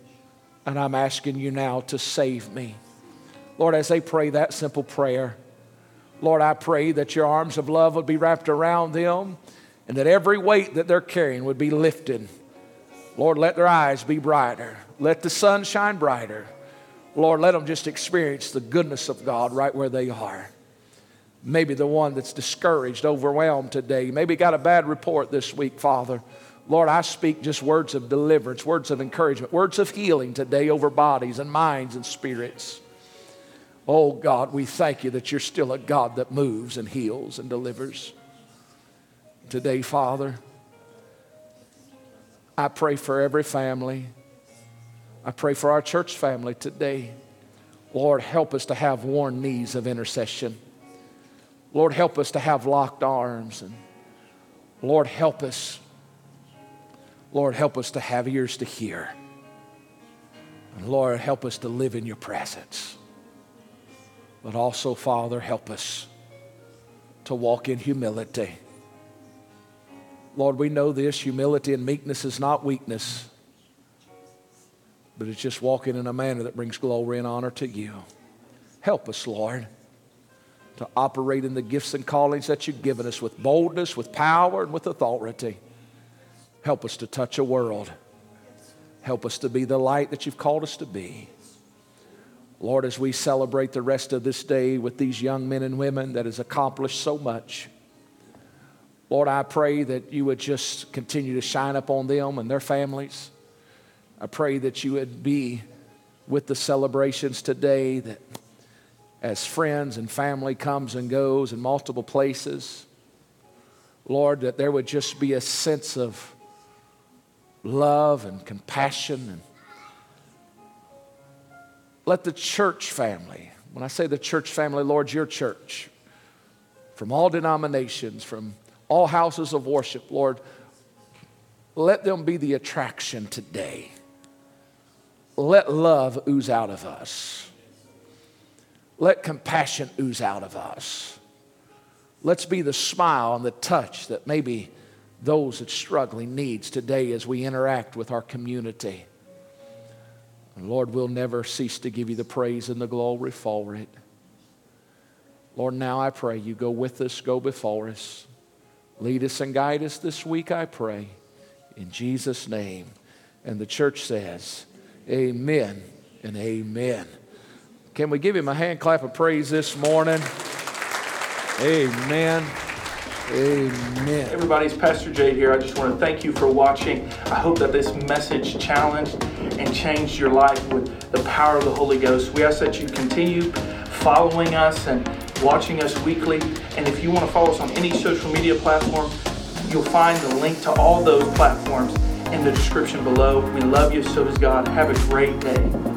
and I'm asking you now to save me. Lord, as they pray that simple prayer, Lord, I pray that your arms of love would be wrapped around them and that every weight that they're carrying would be lifted. Lord, let their eyes be brighter. Let the sun shine brighter. Lord, let them just experience the goodness of God right where they are. Maybe the one that's discouraged, overwhelmed today, maybe got a bad report this week, Father. Lord, I speak just words of deliverance, words of encouragement, words of healing today over bodies and minds and spirits. Oh God, we thank you that you're still a God that moves and heals and delivers. Today, Father, I pray for every family. I pray for our church family today. Lord, help us to have worn knees of intercession. Lord, help us to have locked arms. And Lord, help us. Lord, help us to have ears to hear. And Lord, help us to live in your presence. But also, Father, help us to walk in humility. Lord, we know this humility and meekness is not weakness, but it's just walking in a manner that brings glory and honor to you. Help us, Lord, to operate in the gifts and callings that you've given us with boldness, with power, and with authority. Help us to touch a world. Help us to be the light that you've called us to be. Lord, as we celebrate the rest of this day with these young men and women that has accomplished so much, Lord, I pray that you would just continue to shine upon them and their families. I pray that you would be with the celebrations today that as friends and family comes and goes in multiple places, Lord, that there would just be a sense of love and compassion and let the church family, when I say the church family, Lord, your church, from all denominations, from all houses of worship, Lord, let them be the attraction today. Let love ooze out of us. Let compassion ooze out of us. Let's be the smile and the touch that maybe those that struggling needs today as we interact with our community. And Lord, we'll never cease to give you the praise and the glory for it. Lord, now I pray you go with us, go before us. Lead us and guide us this week, I pray. In Jesus' name. And the church says, Amen and amen. Can we give him a hand clap of praise this morning? Amen. Amen. Everybody's Pastor Jay here. I just want to thank you for watching. I hope that this message challenged and changed your life with the power of the Holy Ghost. We ask that you continue following us and watching us weekly. And if you want to follow us on any social media platform, you'll find the link to all those platforms in the description below. We love you, so does God. Have a great day.